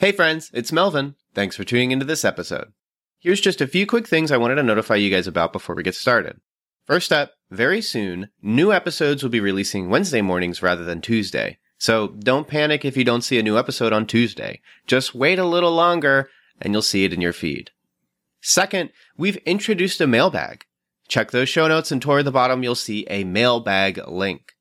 Hey friends, it's Melvin. Thanks for tuning into this episode. Here's just a few quick things I wanted to notify you guys about before we get started. First up, very soon, new episodes will be releasing Wednesday mornings rather than Tuesday. So don't panic if you don't see a new episode on Tuesday. Just wait a little longer and you'll see it in your feed. Second, we've introduced a mailbag. Check those show notes and toward the bottom you'll see a mailbag link.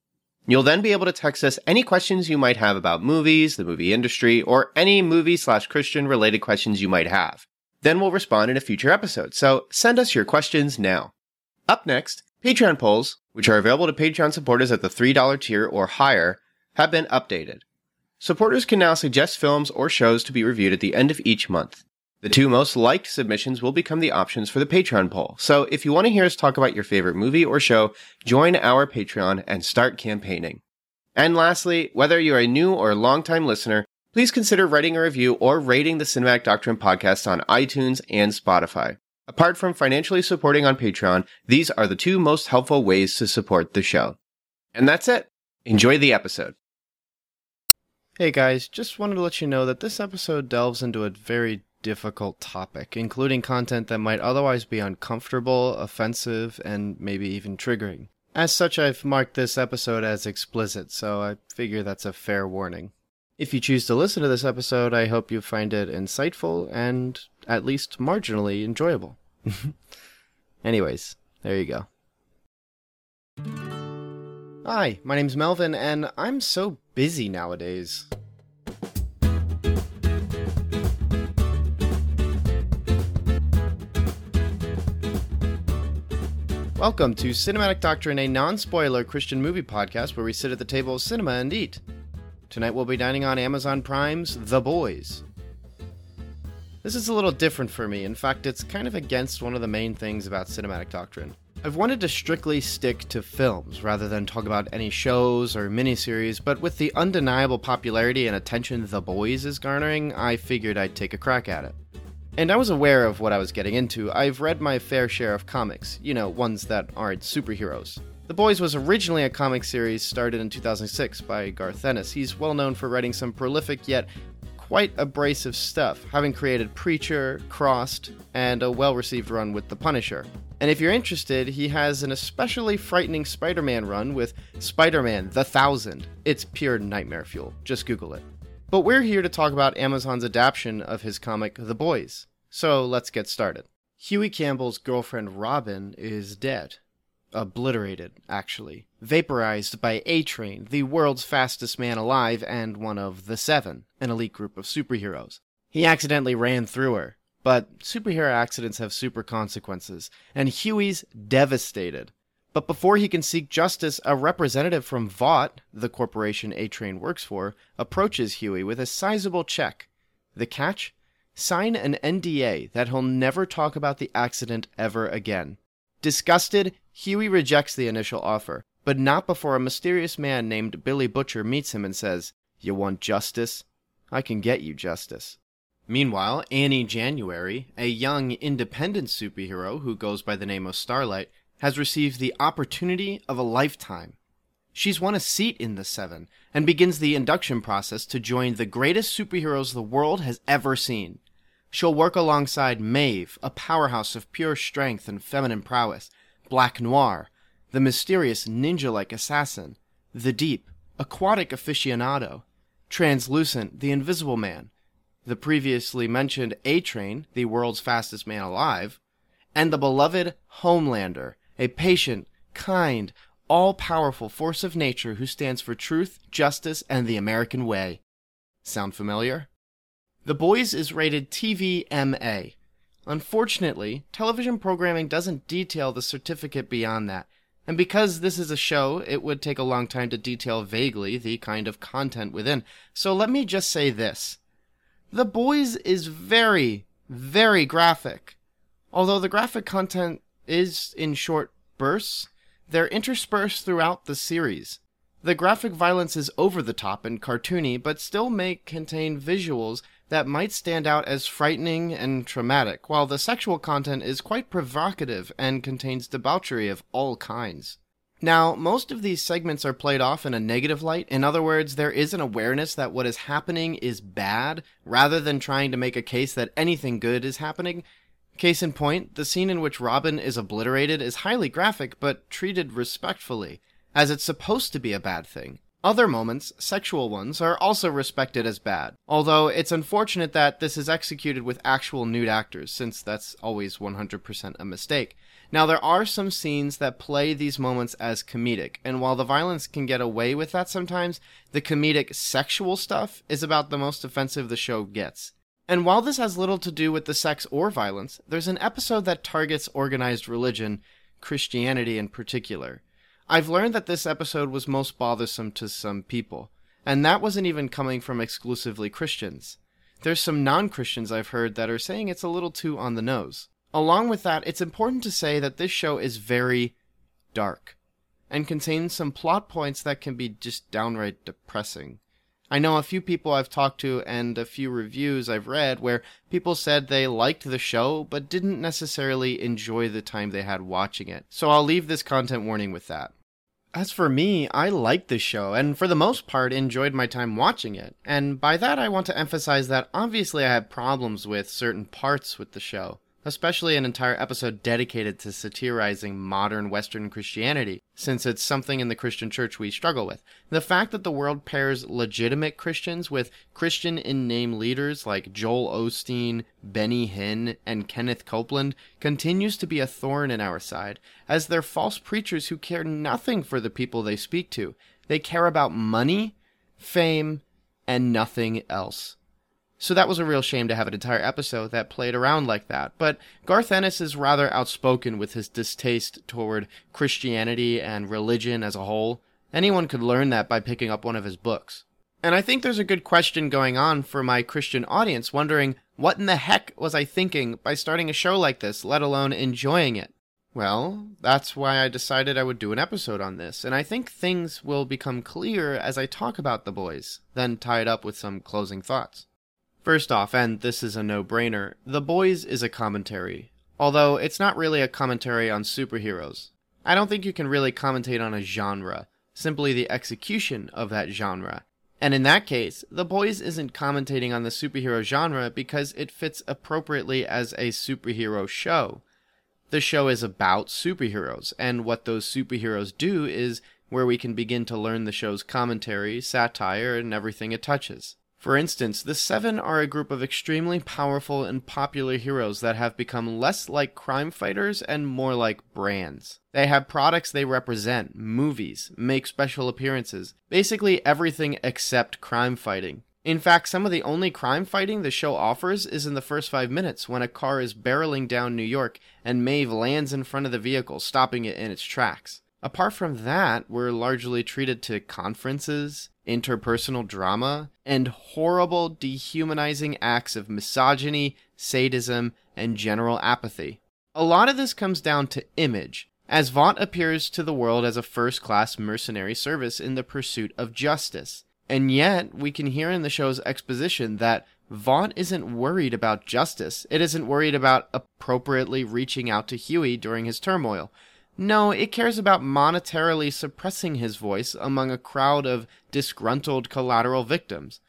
You'll then be able to text us any questions you might have about movies, the movie industry, or any movie slash Christian related questions you might have. Then we'll respond in a future episode, so send us your questions now. Up next, Patreon polls, which are available to Patreon supporters at the $3 tier or higher, have been updated. Supporters can now suggest films or shows to be reviewed at the end of each month. The two most liked submissions will become the options for the Patreon poll. So if you want to hear us talk about your favorite movie or show, join our Patreon and start campaigning. And lastly, whether you're a new or longtime listener, please consider writing a review or rating the Cinematic Doctrine podcast on iTunes and Spotify. Apart from financially supporting on Patreon, these are the two most helpful ways to support the show. And that's it. Enjoy the episode. Hey guys, just wanted to let you know that this episode delves into a very difficult topic, including content that might otherwise be uncomfortable, offensive, and maybe even triggering. As such, I've marked this episode as explicit, so I figure that's a fair warning. If you choose to listen to this episode, I hope you find it insightful and at least marginally enjoyable. Anyways, there you go. Hi, my name's Melvin, and I'm so busy nowadays. Welcome to Cinematic Doctrine, a non spoiler Christian movie podcast where we sit at the table of cinema and eat. Tonight we'll be dining on Amazon Prime's The Boys. This is a little different for me. In fact, it's kind of against one of the main things about Cinematic Doctrine. I've wanted to strictly stick to films rather than talk about any shows or miniseries, but with the undeniable popularity and attention The Boys is garnering, I figured I'd take a crack at it. And I was aware of what I was getting into. I've read my fair share of comics, you know, ones that aren't superheroes. The Boys was originally a comic series started in 2006 by Garth Ennis. He's well known for writing some prolific yet quite abrasive stuff, having created Preacher, Crossed, and a well received run with The Punisher. And if you're interested, he has an especially frightening Spider Man run with Spider Man The Thousand. It's pure nightmare fuel. Just Google it. But we're here to talk about Amazon's adaptation of his comic The Boys. So let's get started. Hughie Campbell's girlfriend Robin is dead. Obliterated, actually. Vaporized by A Train, the world's fastest man alive and one of the Seven, an elite group of superheroes. He accidentally ran through her. But superhero accidents have super consequences, and Hughie's devastated. But before he can seek justice, a representative from Vought, the corporation A Train works for, approaches Hughie with a sizable check. The catch? Sign an NDA that he'll never talk about the accident ever again. Disgusted, Hughie rejects the initial offer, but not before a mysterious man named Billy Butcher meets him and says, You want justice? I can get you justice. Meanwhile, Annie January, a young independent superhero who goes by the name of Starlight, has received the opportunity of a lifetime. She's won a seat in the Seven and begins the induction process to join the greatest superheroes the world has ever seen. She'll work alongside Maeve, a powerhouse of pure strength and feminine prowess, Black Noir, the mysterious ninja like assassin, the Deep, aquatic aficionado, Translucent, the invisible man, the previously mentioned A Train, the world's fastest man alive, and the beloved Homelander, a patient, kind, all powerful force of nature who stands for truth, justice, and the American way. Sound familiar? The Boys is rated TVMA. Unfortunately, television programming doesn't detail the certificate beyond that, and because this is a show, it would take a long time to detail vaguely the kind of content within. So let me just say this The Boys is very, very graphic. Although the graphic content is in short bursts, they're interspersed throughout the series. The graphic violence is over the top and cartoony, but still may contain visuals that might stand out as frightening and traumatic, while the sexual content is quite provocative and contains debauchery of all kinds. Now, most of these segments are played off in a negative light. In other words, there is an awareness that what is happening is bad, rather than trying to make a case that anything good is happening. Case in point, the scene in which Robin is obliterated is highly graphic, but treated respectfully, as it's supposed to be a bad thing. Other moments, sexual ones, are also respected as bad, although it's unfortunate that this is executed with actual nude actors, since that's always 100% a mistake. Now, there are some scenes that play these moments as comedic, and while the violence can get away with that sometimes, the comedic sexual stuff is about the most offensive the show gets. And while this has little to do with the sex or violence, there's an episode that targets organized religion, Christianity in particular. I've learned that this episode was most bothersome to some people, and that wasn't even coming from exclusively Christians. There's some non Christians I've heard that are saying it's a little too on the nose. Along with that, it's important to say that this show is very dark and contains some plot points that can be just downright depressing. I know a few people I've talked to and a few reviews I've read where people said they liked the show but didn't necessarily enjoy the time they had watching it. So I'll leave this content warning with that. As for me, I liked the show and for the most part enjoyed my time watching it. And by that I want to emphasize that obviously I had problems with certain parts with the show especially an entire episode dedicated to satirizing modern Western Christianity, since it's something in the Christian church we struggle with. The fact that the world pairs legitimate Christians with Christian in name leaders like Joel Osteen, Benny Hinn, and Kenneth Copeland continues to be a thorn in our side, as they're false preachers who care nothing for the people they speak to. They care about money, fame, and nothing else. So that was a real shame to have an entire episode that played around like that. But Garth Ennis is rather outspoken with his distaste toward Christianity and religion as a whole. Anyone could learn that by picking up one of his books. And I think there's a good question going on for my Christian audience wondering, what in the heck was I thinking by starting a show like this, let alone enjoying it? Well, that's why I decided I would do an episode on this, and I think things will become clear as I talk about the boys, then tie it up with some closing thoughts. First off, and this is a no brainer, The Boys is a commentary, although it's not really a commentary on superheroes. I don't think you can really commentate on a genre, simply the execution of that genre. And in that case, The Boys isn't commentating on the superhero genre because it fits appropriately as a superhero show. The show is about superheroes, and what those superheroes do is where we can begin to learn the show's commentary, satire, and everything it touches. For instance, the Seven are a group of extremely powerful and popular heroes that have become less like crime fighters and more like brands. They have products they represent, movies, make special appearances, basically everything except crime fighting. In fact, some of the only crime fighting the show offers is in the first five minutes when a car is barreling down New York and Maeve lands in front of the vehicle, stopping it in its tracks. Apart from that, we're largely treated to conferences, interpersonal drama, and horrible, dehumanizing acts of misogyny, sadism, and general apathy. A lot of this comes down to image, as Vought appears to the world as a first class mercenary service in the pursuit of justice. And yet, we can hear in the show's exposition that Vought isn't worried about justice. It isn't worried about appropriately reaching out to Hughie during his turmoil. No, it cares about monetarily suppressing his voice among a crowd of disgruntled collateral victims.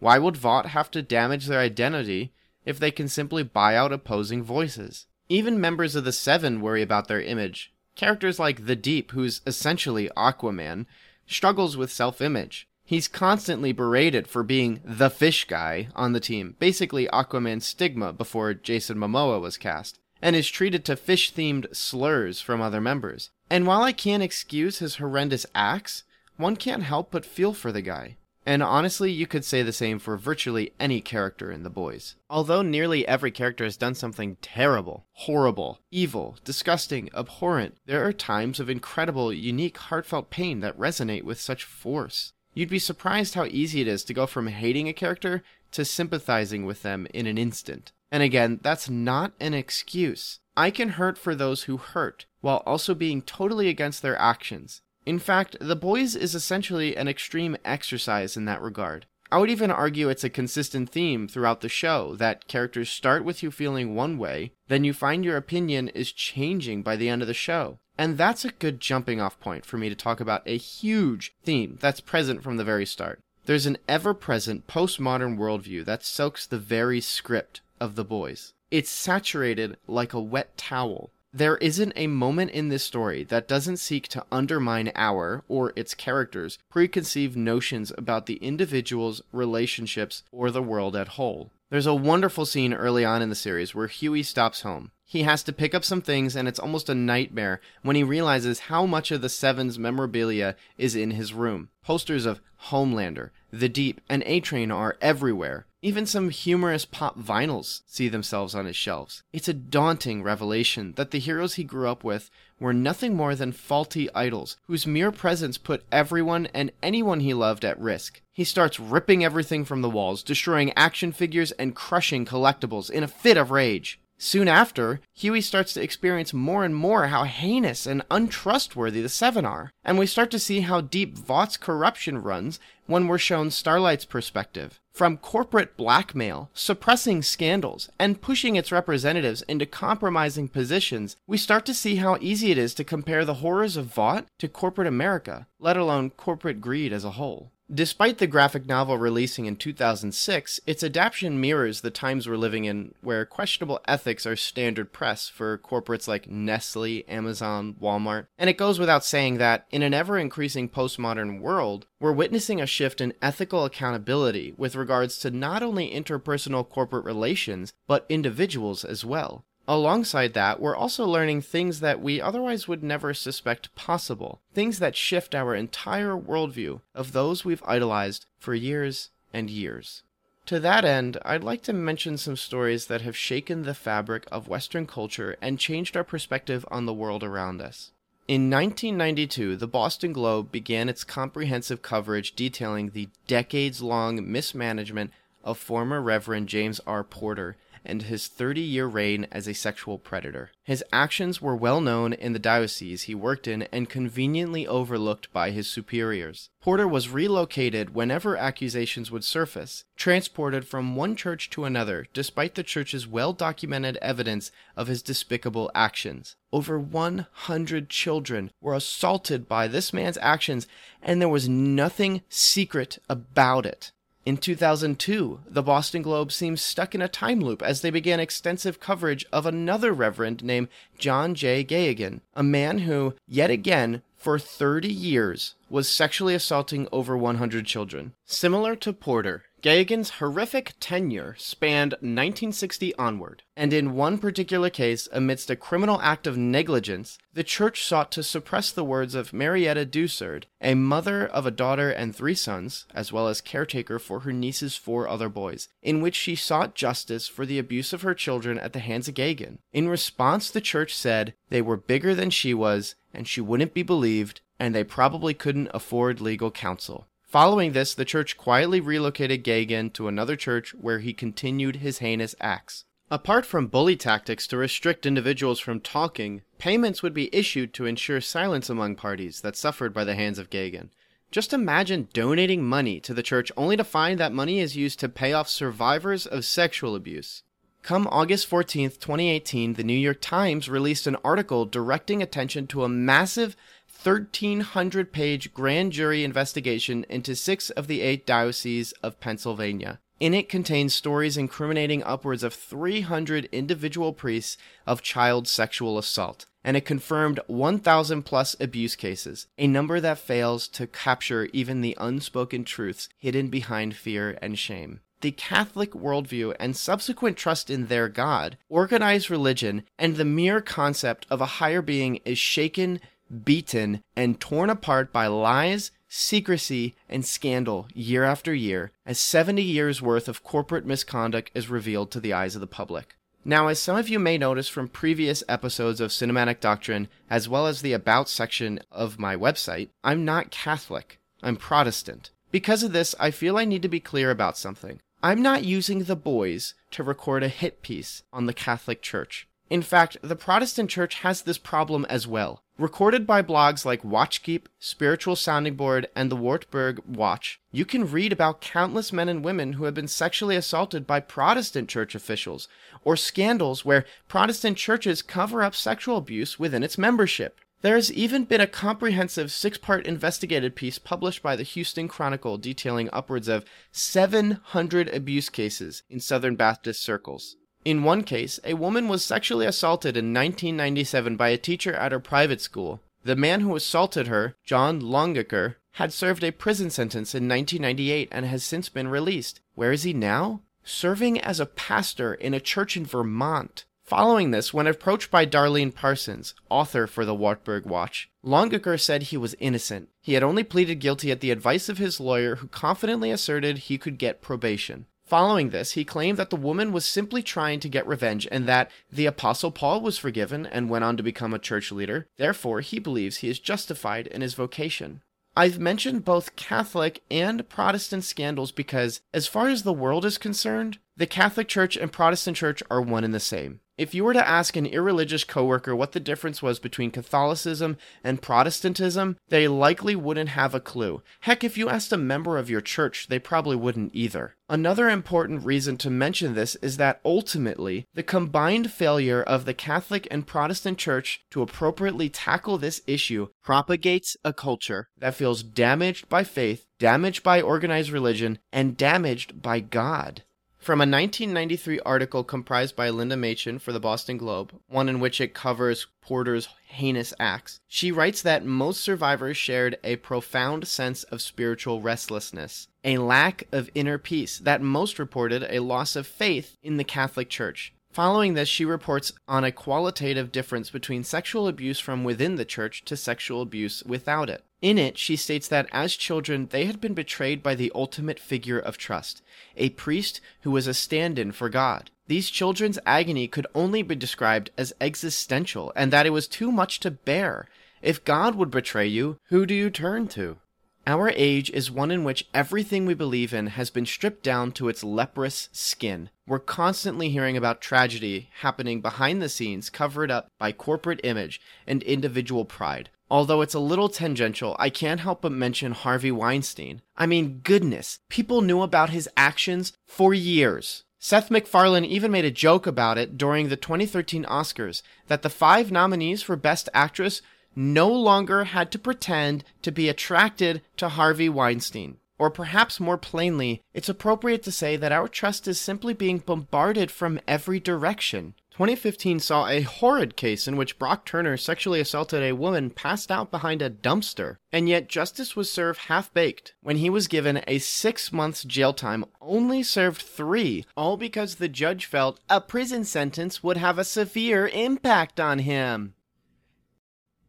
Why would Vought have to damage their identity if they can simply buy out opposing voices? Even members of the Seven worry about their image. Characters like The Deep, who's essentially Aquaman, struggles with self image. He's constantly berated for being the fish guy on the team, basically Aquaman's stigma before Jason Momoa was cast and is treated to fish themed slurs from other members. And while I can't excuse his horrendous acts, one can't help but feel for the guy. And honestly, you could say the same for virtually any character in The Boys. Although nearly every character has done something terrible, horrible, evil, disgusting, abhorrent, there are times of incredible, unique, heartfelt pain that resonate with such force. You'd be surprised how easy it is to go from hating a character to sympathizing with them in an instant. And again, that's not an excuse. I can hurt for those who hurt, while also being totally against their actions. In fact, The Boys is essentially an extreme exercise in that regard. I would even argue it's a consistent theme throughout the show that characters start with you feeling one way, then you find your opinion is changing by the end of the show. And that's a good jumping off point for me to talk about a huge theme that's present from the very start. There's an ever present postmodern worldview that soaks the very script of the boys. It's saturated like a wet towel. There isn't a moment in this story that doesn't seek to undermine our, or its characters, preconceived notions about the individual's relationships or the world at whole. There's a wonderful scene early on in the series where Hughie stops home. He has to pick up some things, and it's almost a nightmare when he realizes how much of the Seven's memorabilia is in his room. Posters of Homelander, The Deep, and A Train are everywhere. Even some humorous pop vinyls see themselves on his shelves. It's a daunting revelation that the heroes he grew up with were nothing more than faulty idols whose mere presence put everyone and anyone he loved at risk. He starts ripping everything from the walls, destroying action figures and crushing collectibles in a fit of rage. Soon after, Hughie starts to experience more and more how heinous and untrustworthy the Seven are, and we start to see how deep Vought's corruption runs when we're shown Starlight's perspective. From corporate blackmail, suppressing scandals, and pushing its representatives into compromising positions, we start to see how easy it is to compare the horrors of Vought to corporate America, let alone corporate greed as a whole. Despite the graphic novel releasing in 2006, its adaptation mirrors the times we're living in where questionable ethics are standard press for corporates like Nestle, Amazon, Walmart. And it goes without saying that, in an ever increasing postmodern world, we're witnessing a shift in ethical accountability with regards to not only interpersonal corporate relations, but individuals as well. Alongside that, we're also learning things that we otherwise would never suspect possible, things that shift our entire worldview of those we've idolized for years and years. To that end, I'd like to mention some stories that have shaken the fabric of Western culture and changed our perspective on the world around us. In 1992, the Boston Globe began its comprehensive coverage detailing the decades long mismanagement of former Reverend James R. Porter and his 30 year reign as a sexual predator. His actions were well known in the diocese he worked in and conveniently overlooked by his superiors. Porter was relocated whenever accusations would surface, transported from one church to another, despite the church's well documented evidence of his despicable actions. Over 100 children were assaulted by this man's actions, and there was nothing secret about it. In 2002, the Boston Globe seems stuck in a time loop as they began extensive coverage of another reverend named John J. Geoghan, a man who, yet again, for 30 years, was sexually assaulting over 100 children. Similar to Porter, Geoghan's horrific tenure spanned 1960 onward, and in one particular case, amidst a criminal act of negligence, the church sought to suppress the words of Maryetta Dussourd, a mother of a daughter and three sons, as well as caretaker for her niece's four other boys, in which she sought justice for the abuse of her children at the hands of Geoghan. In response, the church said they were bigger than she was, and she wouldn't be believed, and they probably couldn't afford legal counsel. Following this, the church quietly relocated Geoghan to another church where he continued his heinous acts. Apart from bully tactics to restrict individuals from talking, payments would be issued to ensure silence among parties that suffered by the hands of Geoghan. Just imagine donating money to the church only to find that money is used to pay off survivors of sexual abuse. Come August 14th, 2018, the New York Times released an article directing attention to a massive 1,300 page grand jury investigation into six of the eight dioceses of Pennsylvania. In it contains stories incriminating upwards of 300 individual priests of child sexual assault, and it confirmed 1,000 plus abuse cases, a number that fails to capture even the unspoken truths hidden behind fear and shame. The Catholic worldview and subsequent trust in their God, organized religion, and the mere concept of a higher being is shaken beaten, and torn apart by lies, secrecy, and scandal year after year, as 70 years worth of corporate misconduct is revealed to the eyes of the public. Now, as some of you may notice from previous episodes of Cinematic Doctrine, as well as the About section of my website, I'm not Catholic. I'm Protestant. Because of this, I feel I need to be clear about something. I'm not using the boys to record a hit piece on the Catholic Church. In fact, the Protestant Church has this problem as well. Recorded by blogs like Watchkeep, Spiritual Sounding Board, and the Wartburg Watch, you can read about countless men and women who have been sexually assaulted by Protestant church officials, or scandals where Protestant churches cover up sexual abuse within its membership. There has even been a comprehensive six part investigated piece published by the Houston Chronicle detailing upwards of 700 abuse cases in Southern Baptist circles. In one case, a woman was sexually assaulted in 1997 by a teacher at her private school. The man who assaulted her, John Longaker, had served a prison sentence in 1998 and has since been released. Where is he now? Serving as a pastor in a church in Vermont. Following this, when approached by Darlene Parsons, author for the Wartburg Watch, Longaker said he was innocent. He had only pleaded guilty at the advice of his lawyer, who confidently asserted he could get probation. Following this, he claimed that the woman was simply trying to get revenge and that the Apostle Paul was forgiven and went on to become a church leader. Therefore, he believes he is justified in his vocation. I've mentioned both Catholic and Protestant scandals because, as far as the world is concerned, the Catholic Church and Protestant Church are one and the same. If you were to ask an irreligious coworker what the difference was between Catholicism and Protestantism, they likely wouldn't have a clue. Heck, if you asked a member of your church, they probably wouldn't either. Another important reason to mention this is that ultimately, the combined failure of the Catholic and Protestant Church to appropriately tackle this issue propagates a culture that feels damaged by faith, damaged by organized religion, and damaged by God. From a 1993 article comprised by Linda Matchan for the Boston Globe, one in which it covers Porter's heinous acts, she writes that most survivors shared a profound sense of spiritual restlessness, a lack of inner peace, that most reported a loss of faith in the Catholic Church. Following this, she reports on a qualitative difference between sexual abuse from within the church to sexual abuse without it. In it, she states that as children, they had been betrayed by the ultimate figure of trust, a priest who was a stand in for God. These children's agony could only be described as existential, and that it was too much to bear. If God would betray you, who do you turn to? Our age is one in which everything we believe in has been stripped down to its leprous skin. We're constantly hearing about tragedy happening behind the scenes, covered up by corporate image and individual pride. Although it's a little tangential, I can't help but mention Harvey Weinstein. I mean, goodness, people knew about his actions for years. Seth MacFarlane even made a joke about it during the 2013 Oscars that the five nominees for Best Actress no longer had to pretend to be attracted to Harvey Weinstein. Or perhaps more plainly, it's appropriate to say that our trust is simply being bombarded from every direction. 2015 saw a horrid case in which Brock Turner sexually assaulted a woman passed out behind a dumpster, and yet justice was served half baked when he was given a six months jail time, only served three, all because the judge felt a prison sentence would have a severe impact on him.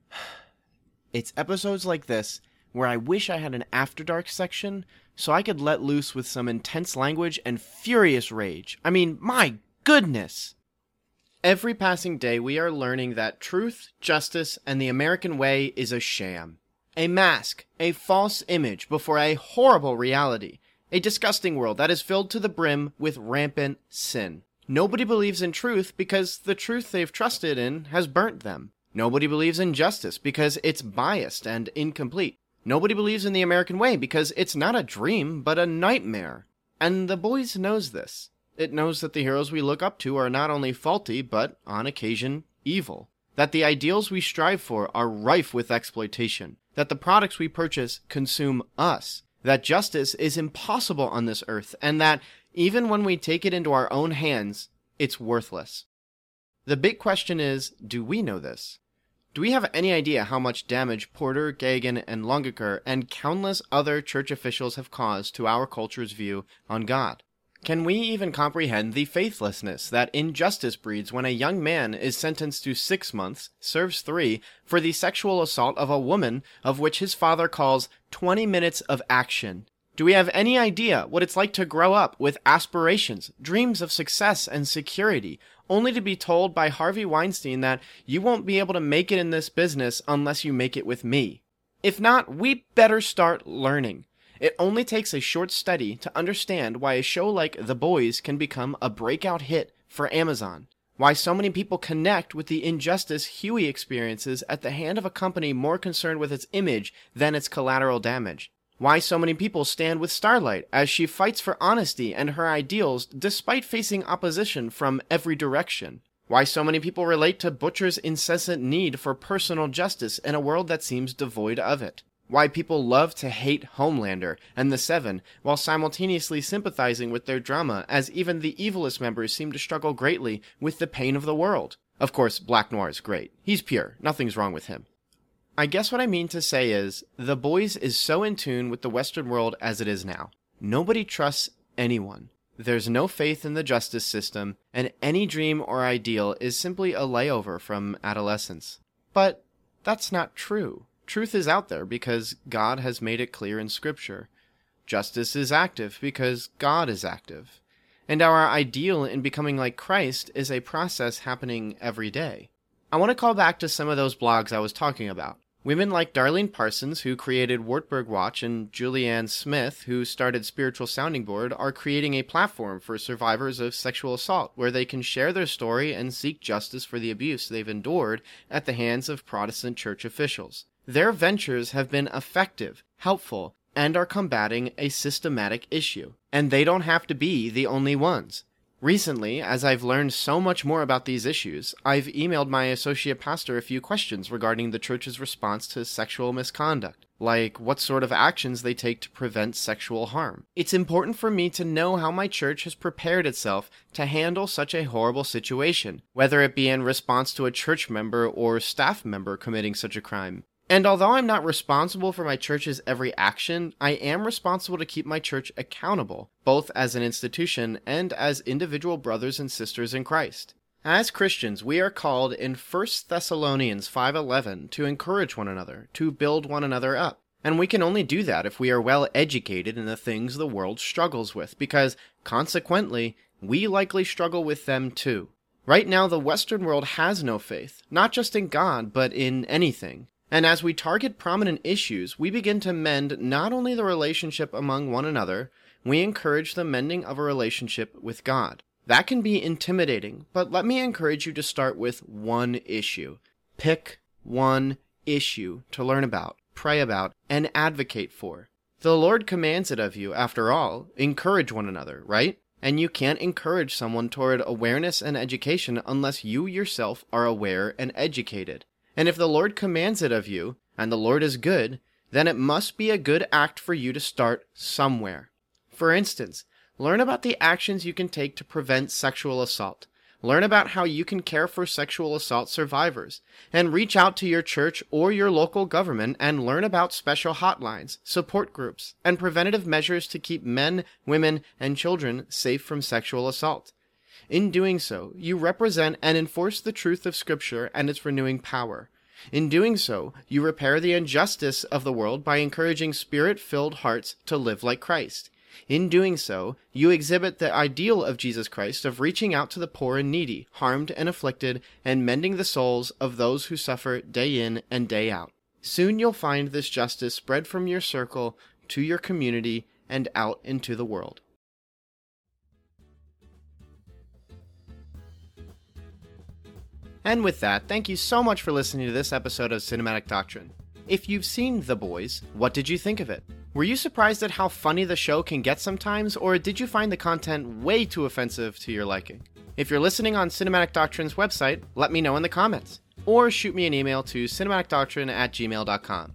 It's episodes like this where I wish I had an After Dark section so I could let loose with some intense language and furious rage. I mean, my goodness! Every passing day, we are learning that truth, justice, and the American way is a sham. A mask, a false image before a horrible reality, a disgusting world that is filled to the brim with rampant sin. Nobody believes in truth because the truth they've trusted in has burnt them. Nobody believes in justice because it's biased and incomplete. Nobody believes in the American way because it's not a dream, but a nightmare. And the boys knows this. It knows that the heroes we look up to are not only faulty, but, on occasion, evil. That the ideals we strive for are rife with exploitation. That the products we purchase consume us. That justice is impossible on this earth, and that, even when we take it into our own hands, it's worthless. The big question is do we know this? Do we have any idea how much damage Porter, Geoghegan, and Longaker and countless other church officials have caused to our culture's view on God? Can we even comprehend the faithlessness that injustice breeds when a young man is sentenced to six months, serves three, for the sexual assault of a woman of which his father calls 20 minutes of action? Do we have any idea what it's like to grow up with aspirations, dreams of success and security, only to be told by Harvey Weinstein that you won't be able to make it in this business unless you make it with me. If not, we better start learning. It only takes a short study to understand why a show like The Boys can become a breakout hit for Amazon. Why so many people connect with the injustice Hughie experiences at the hand of a company more concerned with its image than its collateral damage. Why so many people stand with Starlight as she fights for honesty and her ideals despite facing opposition from every direction. Why so many people relate to Butcher's incessant need for personal justice in a world that seems devoid of it. Why people love to hate Homelander and the Seven while simultaneously sympathizing with their drama, as even the evilest members seem to struggle greatly with the pain of the world. Of course, Black Noir is great. He's pure. Nothing's wrong with him. I guess what I mean to say is, The Boys is so in tune with the Western world as it is now. Nobody trusts anyone. There's no faith in the justice system, and any dream or ideal is simply a layover from adolescence. But that's not true. Truth is out there because God has made it clear in Scripture. Justice is active because God is active. And our ideal in becoming like Christ is a process happening every day. I want to call back to some of those blogs I was talking about. Women like Darlene Parsons, who created Wartburg Watch, and Julie Anne Smith, who started Spiritual Sounding Board, are creating a platform for survivors of sexual assault where they can share their story and seek justice for the abuse they've endured at the hands of Protestant church officials. Their ventures have been effective, helpful, and are combating a systematic issue. And they don't have to be the only ones. Recently, as I've learned so much more about these issues, I've emailed my associate pastor a few questions regarding the church's response to sexual misconduct, like what sort of actions they take to prevent sexual harm. It's important for me to know how my church has prepared itself to handle such a horrible situation, whether it be in response to a church member or staff member committing such a crime. And although I'm not responsible for my church's every action, I am responsible to keep my church accountable, both as an institution and as individual brothers and sisters in Christ. As Christians, we are called in 1 Thessalonians 5:11 to encourage one another, to build one another up. And we can only do that if we are well educated in the things the world struggles with, because consequently, we likely struggle with them too. Right now, the Western world has no faith, not just in God, but in anything. And as we target prominent issues, we begin to mend not only the relationship among one another, we encourage the mending of a relationship with God. That can be intimidating, but let me encourage you to start with one issue. Pick one issue to learn about, pray about, and advocate for. The Lord commands it of you, after all. Encourage one another, right? And you can't encourage someone toward awareness and education unless you yourself are aware and educated. And if the Lord commands it of you, and the Lord is good, then it must be a good act for you to start somewhere. For instance, learn about the actions you can take to prevent sexual assault. Learn about how you can care for sexual assault survivors. And reach out to your church or your local government and learn about special hotlines, support groups, and preventative measures to keep men, women, and children safe from sexual assault. In doing so, you represent and enforce the truth of Scripture and its renewing power. In doing so, you repair the injustice of the world by encouraging spirit filled hearts to live like Christ. In doing so, you exhibit the ideal of Jesus Christ of reaching out to the poor and needy, harmed and afflicted, and mending the souls of those who suffer day in and day out. Soon you'll find this justice spread from your circle to your community and out into the world. And with that, thank you so much for listening to this episode of Cinematic Doctrine. If you've seen The Boys, what did you think of it? Were you surprised at how funny the show can get sometimes, or did you find the content way too offensive to your liking? If you're listening on Cinematic Doctrine's website, let me know in the comments, or shoot me an email to cinematicdoctrine at gmail.com.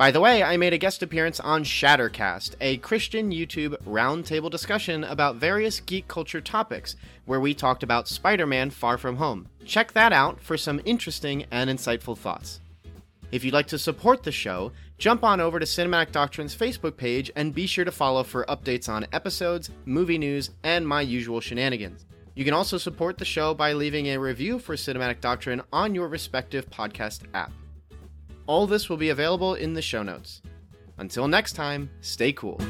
By the way, I made a guest appearance on Shattercast, a Christian YouTube roundtable discussion about various geek culture topics, where we talked about Spider Man Far From Home. Check that out for some interesting and insightful thoughts. If you'd like to support the show, jump on over to Cinematic Doctrine's Facebook page and be sure to follow for updates on episodes, movie news, and my usual shenanigans. You can also support the show by leaving a review for Cinematic Doctrine on your respective podcast app. All this will be available in the show notes. Until next time, stay cool.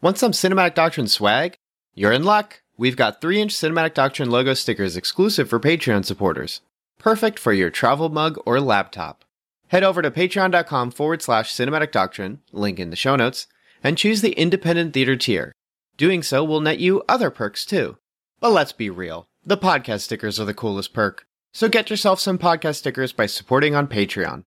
Want some Cinematic Doctrine swag? You're in luck! We've got 3 inch Cinematic Doctrine logo stickers exclusive for Patreon supporters. Perfect for your travel mug or laptop. Head over to patreon.com forward slash cinematic doctrine, link in the show notes, and choose the independent theater tier. Doing so will net you other perks too. But let's be real, the podcast stickers are the coolest perk. So get yourself some podcast stickers by supporting on Patreon.